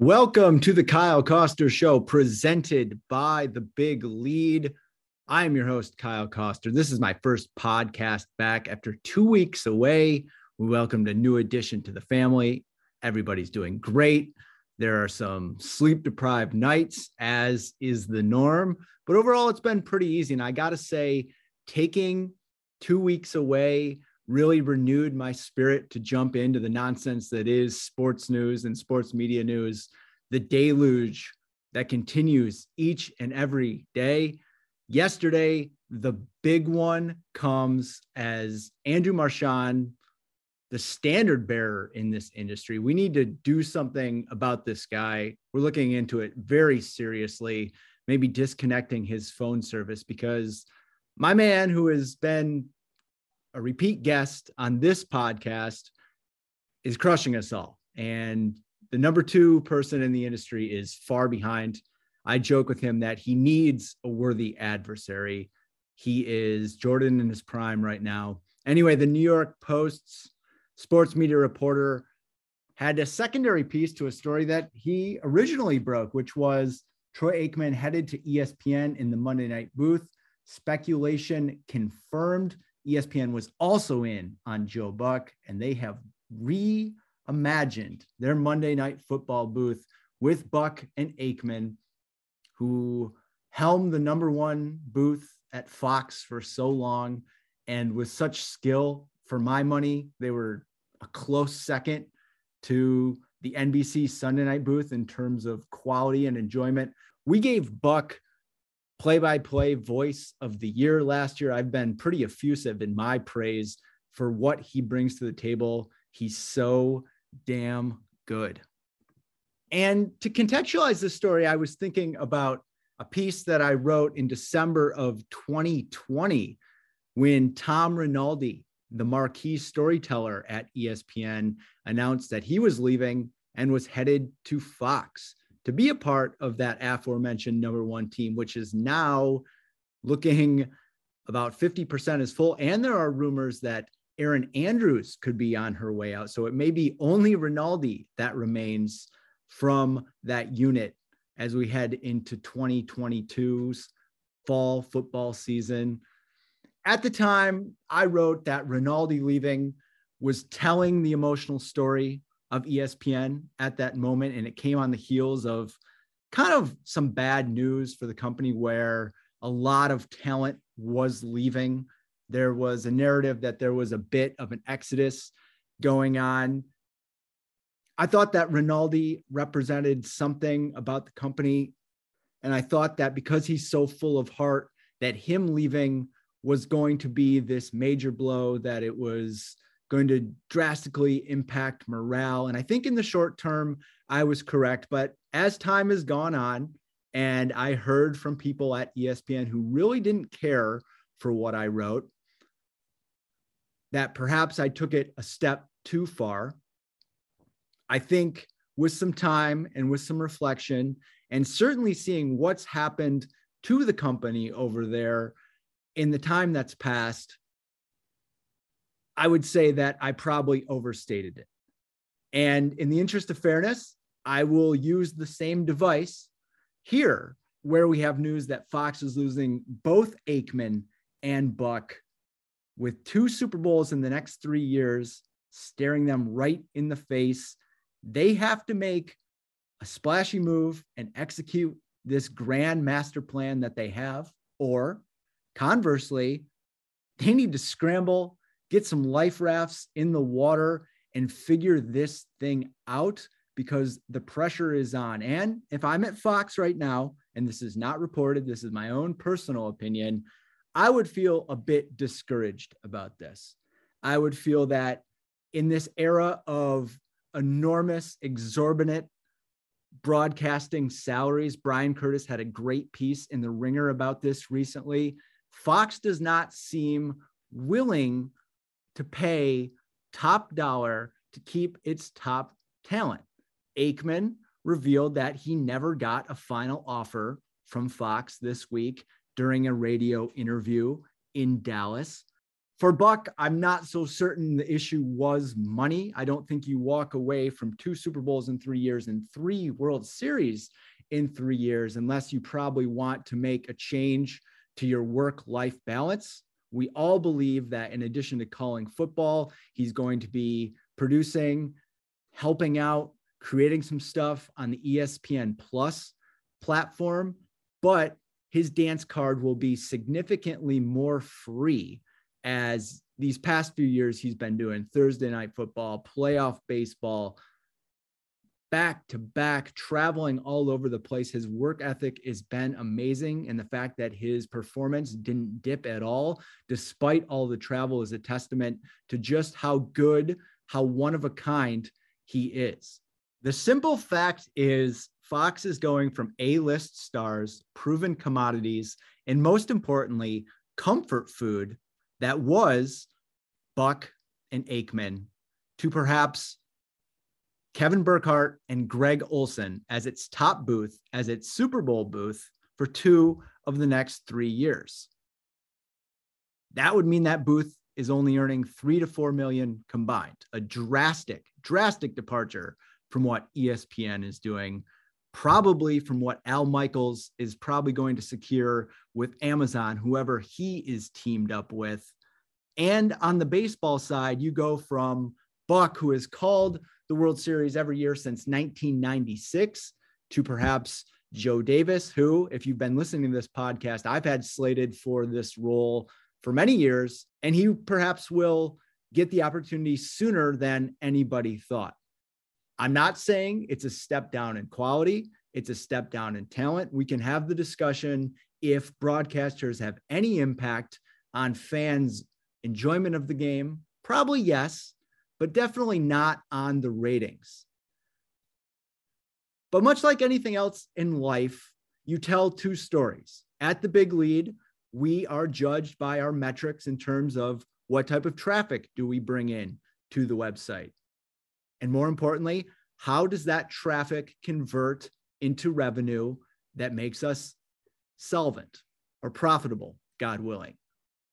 Welcome to the Kyle Koster Show, presented by The Big Lead. I am your host, Kyle Koster. This is my first podcast back after two weeks away. We welcomed a new addition to the family. Everybody's doing great. There are some sleep deprived nights, as is the norm, but overall, it's been pretty easy. And I got to say, taking two weeks away really renewed my spirit to jump into the nonsense that is sports news and sports media news, the deluge that continues each and every day. Yesterday, the big one comes as Andrew Marchand, the standard bearer in this industry. We need to do something about this guy. We're looking into it very seriously, maybe disconnecting his phone service because my man, who has been a repeat guest on this podcast is crushing us all. And the number two person in the industry is far behind. I joke with him that he needs a worthy adversary. He is Jordan in his prime right now. Anyway, the New York Post's sports media reporter had a secondary piece to a story that he originally broke, which was Troy Aikman headed to ESPN in the Monday night booth. Speculation confirmed ESPN was also in on Joe Buck, and they have reimagined their Monday Night Football booth with Buck and Aikman, who helmed the number one booth at Fox for so long, and with such skill. For my money, they were a close second to the NBC Sunday night booth in terms of quality and enjoyment. We gave Buck play by play voice of the year last year. I've been pretty effusive in my praise for what he brings to the table. He's so damn good. And to contextualize this story, I was thinking about a piece that I wrote in December of 2020 when Tom Rinaldi, the marquee storyteller at ESPN, announced that he was leaving and was headed to Fox to be a part of that aforementioned number one team, which is now looking about 50% is full. And there are rumors that Erin Andrews could be on her way out. So it may be only Rinaldi that remains from that unit as we head into 2022's fall football season. At the time, I wrote that Rinaldi leaving was telling the emotional story of ESPN at that moment. And it came on the heels of kind of some bad news for the company where a lot of talent was leaving. There was a narrative that there was a bit of an exodus going on. I thought that Rinaldi represented something about the company. And I thought that because he's so full of heart, that him leaving was going to be this major blow, that it was going to drastically impact morale. And I think in the short term, I was correct. But as time has gone on, And I heard from people at ESPN who really didn't care for what I wrote, that perhaps I took it a step too far. I think with some time and with some reflection, and certainly seeing what's happened to the company over there in the time that's passed, I would say that I probably overstated it. And in the interest of fairness, I will use the same device here where we have news that Fox is losing both Aikman and Buck with two Super Bowls in the next three years, staring them right in the face. They have to make a splashy move and execute this grand master plan that they have. Or conversely, they need to scramble, get some life rafts in the water, and figure this thing out because the pressure is on. And if I'm at Fox right now, and this is not reported, this is my own personal opinion, I would feel a bit discouraged about this. I would feel that in this era of enormous, exorbitant broadcasting salaries, Bryan Curtis had a great piece in The Ringer about this recently. Fox does not seem willing to pay top dollar to keep its top talent. Aikman revealed that he never got a final offer from Fox this week during a radio interview in Dallas. For Buck, I'm not so certain the issue was money. I don't think you walk away from two Super Bowls in three years and three World Series in three years unless you probably want to make a change to your work life balance. We all believe that in addition to calling football, he's going to be producing, helping out, creating some stuff on the ESPN Plus platform. But his dance card will be significantly more free as these past few years he's been doing Thursday night football, playoff baseball, back to back, traveling all over the place. His work ethic has been amazing. And the fact that his performance didn't dip at all, despite all the travel, is a testament to just how good, how one of a kind he is. The simple fact is Fox is going from A list stars, proven commodities, and most importantly, comfort food that was Buck and Aikman to perhaps Kevin Burkhardt and Greg Olsen as its top booth, as its Super Bowl booth for two of the next three years. That would mean that booth is only earning three to four million combined, a drastic, drastic departure from what ESPN is doing probably from what Al Michaels is probably going to secure with Amazon, whoever he is teamed up with. And on the baseball side, you go from Buck, who is called the World Series every year since 1996, to perhaps Joe Davis, who, if you've been listening to this podcast, I've had slated for this role for many years, and he perhaps will get the opportunity sooner than anybody thought. I'm not saying it's a step down in quality, it's a step down in talent. We can have the discussion if broadcasters have any impact on fans' enjoyment of the game. Probably yes, but definitely not on the ratings. But much like anything else in life, you tell two stories. At the big lead, we are judged by our metrics in terms of what type of traffic do we bring in to the website. And more importantly, how does that traffic convert into revenue that makes us solvent or profitable, God willing?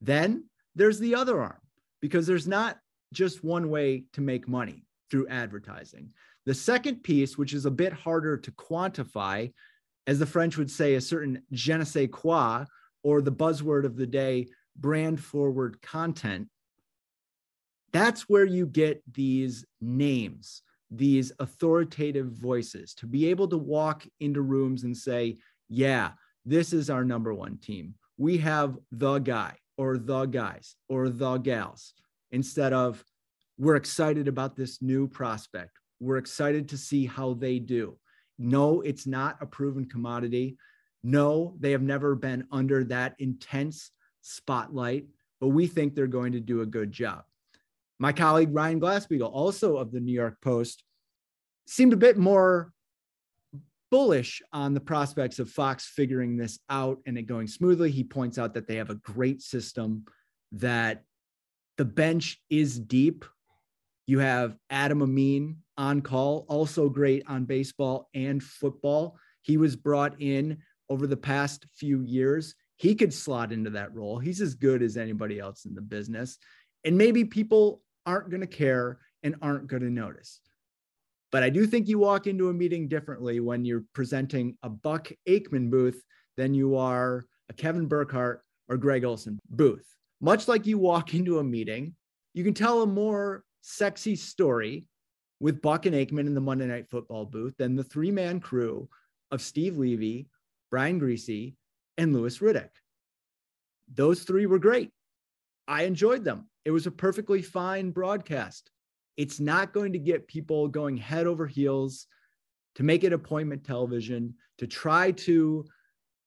Then there's the other arm because there's not just one way to make money through advertising. The second piece, which is a bit harder to quantify, as the French would say, a certain je ne sais quoi, or the buzzword of the day, brand forward content, that's where you get these names, these authoritative voices to be able to walk into rooms and say, yeah, this is our number one team. We have the guy or the guys or the gals instead of we're excited about this new prospect. We're excited to see how they do. No, it's not a proven commodity. No, they have never been under that intense spotlight, but we think they're going to do a good job. My colleague Ryan Glasspiegel, also of the New York Post, seemed a bit more bullish on the prospects of Fox figuring this out and it going smoothly. He points out that they have a great system, that the bench is deep. You have Adam Amin on call, also great on baseball and football. He was brought in over the past few years. He could slot into that role. He's as good as anybody else in the business. And maybe people aren't going to care and aren't going to notice. But I do think you walk into a meeting differently when you're presenting a Buck Aikman booth than you are a Kevin Burkhardt or Greg Olsen booth. Much like you walk into a meeting, you can tell a more sexy story with Buck and Aikman in the Monday Night Football booth than the three man crew of Steve Levy, Brian Griese, and Louis Riddick. Those three were great. I enjoyed them. It was a perfectly fine broadcast. It's not going to get people going head over heels to make it appointment television, to try to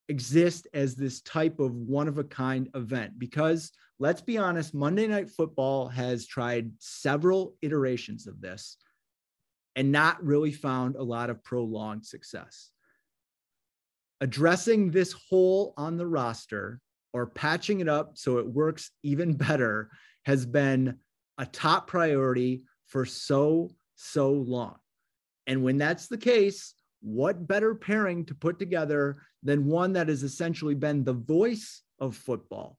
exist as this type of one of a kind event. Because let's be honest, Monday Night Football has tried several iterations of this and not really found a lot of prolonged success. Addressing this hole on the roster or patching it up so it works even better has been a top priority for so, so long. And when that's the case, what better pairing to put together than one that has essentially been the voice of football?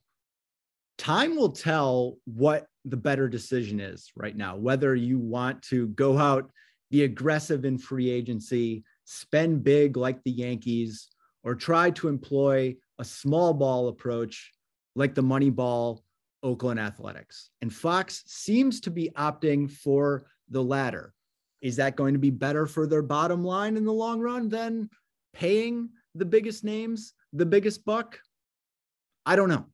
Time will tell what the better decision is right now, whether you want to go out, be aggressive in free agency, spend big like the Yankees, or try to employ a small ball approach like the money ball Oakland Athletics. And Fox seems to be opting for the latter. Is that going to be better for their bottom line in the long run than paying the biggest names, the biggest buck? I don't know.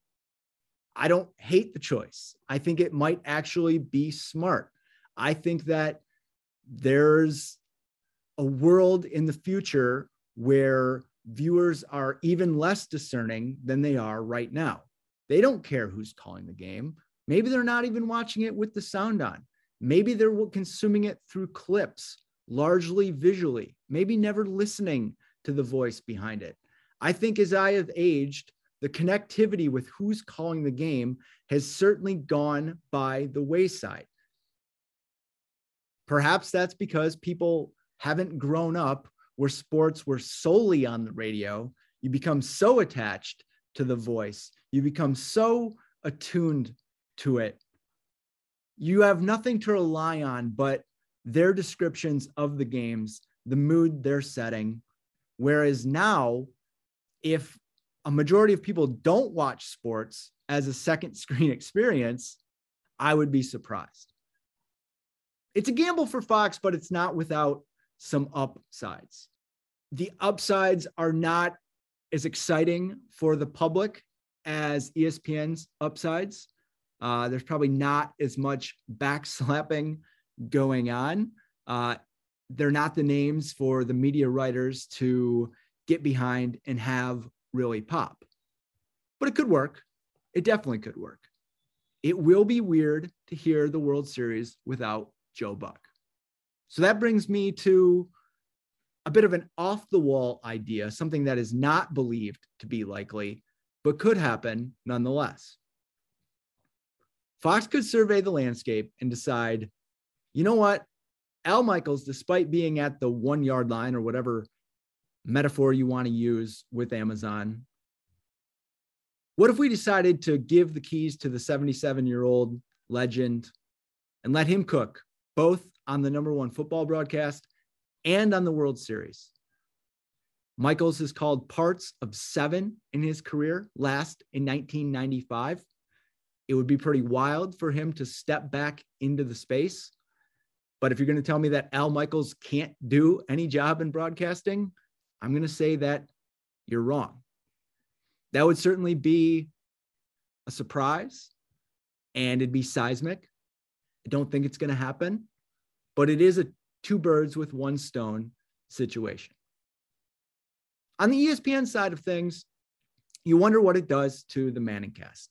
I don't hate the choice. I think it might actually be smart. I think that there's a world in the future where viewers are even less discerning than they are right now. They don't care who's calling the game. Maybe they're not even watching it with the sound on. Maybe they're consuming it through clips, largely visually, maybe never listening to the voice behind it. I think as I have aged, the connectivity with who's calling the game has certainly gone by the wayside. Perhaps that's because people haven't grown up where sports were solely on the radio. You become so attached to the voice you become so attuned to it. You have nothing to rely on but their descriptions of the games, the mood they're setting. Whereas now, if a majority of people don't watch sports as a second screen experience, I would be surprised. It's a gamble for Fox, but it's not without some upsides. The upsides are not as exciting for the public as ESPN's upsides. Uh, there's probably not as much backslapping going on. Uh, they're not the names for the media writers to get behind and have really pop. But it could work. It definitely could work. It will be weird to hear the World Series without Joe Buck. So that brings me to a bit of an off the wall idea, something that is not believed to be likely, but could happen nonetheless. Fox could survey the landscape and decide, you know what? Al Michaels, despite being at the one yard line or whatever metaphor you want to use with Amazon, what if we decided to give the keys to the 77 year old legend and let him cook both on the number one football broadcast and on the World Series? Michaels has called parts of seven in his career, last in 1995. It would be pretty wild for him to step back into the space. But if you're going to tell me that Al Michaels can't do any job in broadcasting, I'm going to say that you're wrong. That would certainly be a surprise and it'd be seismic. I don't think it's going to happen, but it is a two birds with one stone situation. On the ESPN side of things, you wonder what it does to the ManningCast,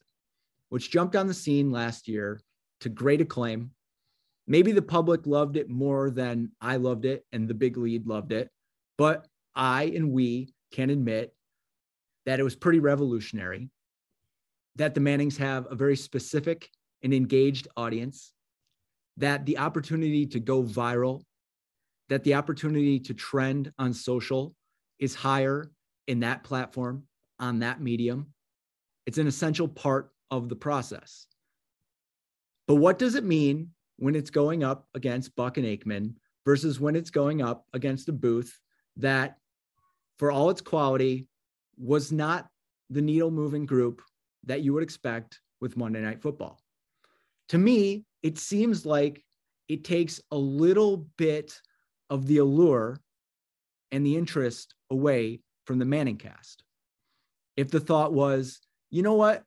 which jumped on the scene last year to great acclaim. Maybe the public loved it more than I loved it and the big lead loved it, but I and we can admit that it was pretty revolutionary, that the Mannings have a very specific and engaged audience, that the opportunity to go viral, that the opportunity to trend on social is higher in that platform, on that medium. It's an essential part of the process. But what does it mean when it's going up against Buck and Aikman versus when it's going up against a booth that, for all its quality, was not the needle moving group that you would expect with Monday Night Football? To me, it seems like it takes a little bit of the allure and the interest away from the ManningCast. If the thought was, you know what,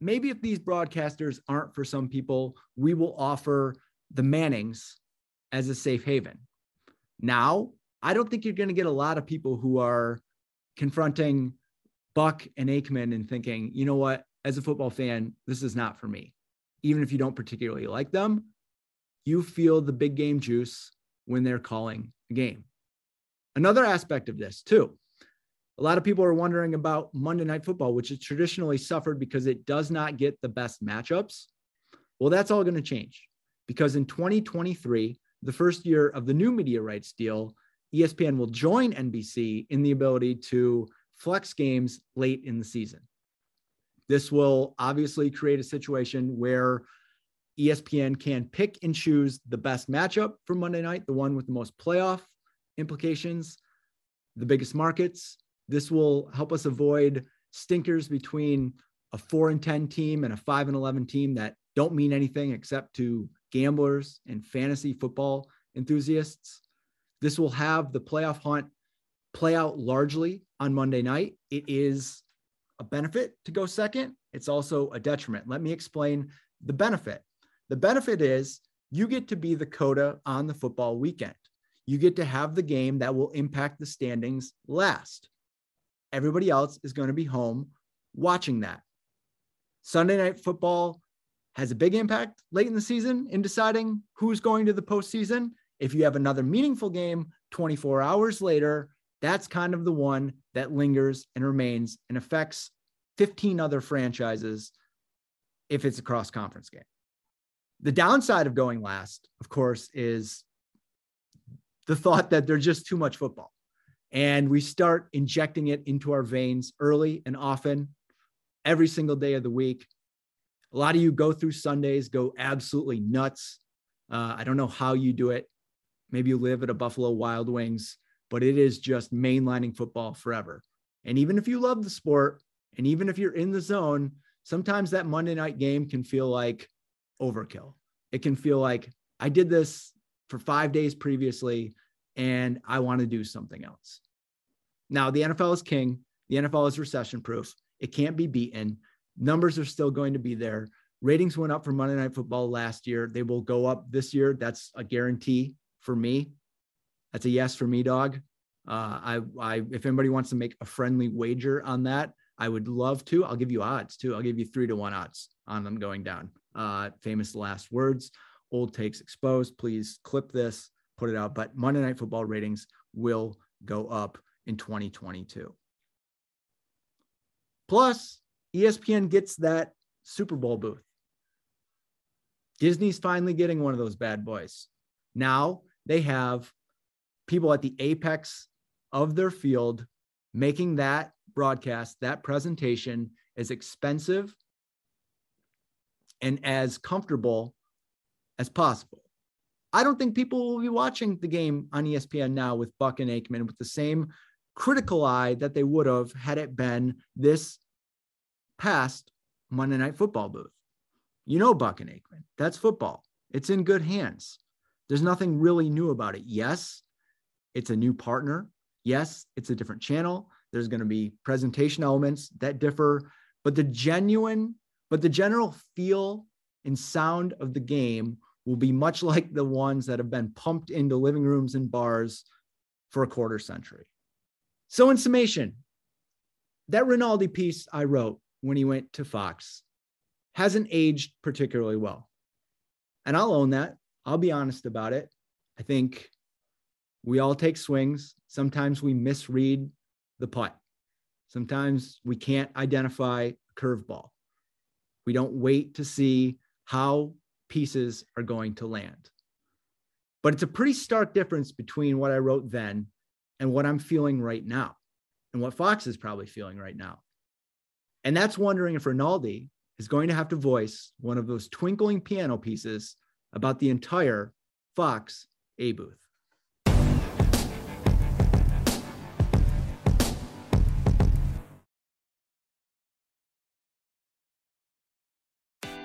maybe if these broadcasters aren't for some people, we will offer the Mannings as a safe haven. Now, I don't think you're going to get a lot of people who are confronting Buck and Aikman and thinking, you know what, as a football fan, this is not for me. Even if you don't particularly like them, you feel the big game juice when they're calling a game. Another aspect of this, too, a lot of people are wondering about Monday Night Football, which has traditionally suffered because it does not get the best matchups. Well, that's all going to change because in 2023, the first year of the new media rights deal, ESPN will join NBC in the ability to flex games late in the season. This will obviously create a situation where ESPN can pick and choose the best matchup for Monday night, the one with the most playoff implications, the biggest markets. This will help us avoid stinkers between a 4 and 10 team and a 5 and 11 team that don't mean anything except to gamblers and fantasy football enthusiasts. This will have the playoff hunt play out largely on Monday night. It is a benefit to go second. It's also a detriment. Let me explain the benefit. The benefit is you get to be the coda on the football weekend. You get to have the game that will impact the standings last. Everybody else is going to be home watching that. Sunday night football has a big impact late in the season in deciding who's going to the postseason. If you have another meaningful game 24 hours later, that's kind of the one that lingers and remains and affects 15 other franchises if it's a cross conference game. The downside of going last, of course, is the thought that there's just too much football. And we start injecting it into our veins early and often every single day of the week. A lot of you go through Sundays, go absolutely nuts. Uh, I don't know how you do it. Maybe you live at a Buffalo Wild Wings but it is just mainlining football forever. And even if you love the sport, and even if you're in the zone, sometimes that Monday night game can feel like overkill. It can feel like I did this for five days previously and I want to do something else. Now, the NFL is king. The NFL is recession proof. It can't be beaten. Numbers are still going to be there. Ratings went up for Monday Night Football last year. They will go up this year. That's a guarantee for me. That's a yes for me, dog. Uh, I, I, if anybody wants to make a friendly wager on that, I would love to. I'll give you odds too. I'll give you three to one odds on them going down. Uh, famous last words, old takes exposed. Please clip this, put it out. But Monday Night Football ratings will go up in 2022. Plus, ESPN gets that Super Bowl booth. Disney's finally getting one of those bad boys. Now they have people at the apex of their field making that broadcast, that presentation as expensive and as comfortable as possible. I don't think people will be watching the game on ESPN now with Buck and Aikman with the same critical eye that they would have had it been this past Monday Night Football booth. You know Buck and Aikman. That's football. It's in good hands. There's nothing really new about it. Yes, it's a new partner. Yes, it's a different channel. There's going to be presentation elements that differ, but the genuine, but the general feel and sound of the game will be much like the ones that have been pumped into living rooms and bars for a quarter century. So, in summation, that Rinaldi piece I wrote when he went to Fox hasn't aged particularly well. And I'll own that. I'll be honest about it. I think we all take swings sometimes we misread the putt. Sometimes we can't identify curveball. We don't wait to see how pieces are going to land. But it's a pretty stark difference between what I wrote then and what I'm feeling right now, and what Fox is probably feeling right now. And that's wondering if Rinaldi is going to have to voice one of those twinkling piano pieces about the entire Fox A booth.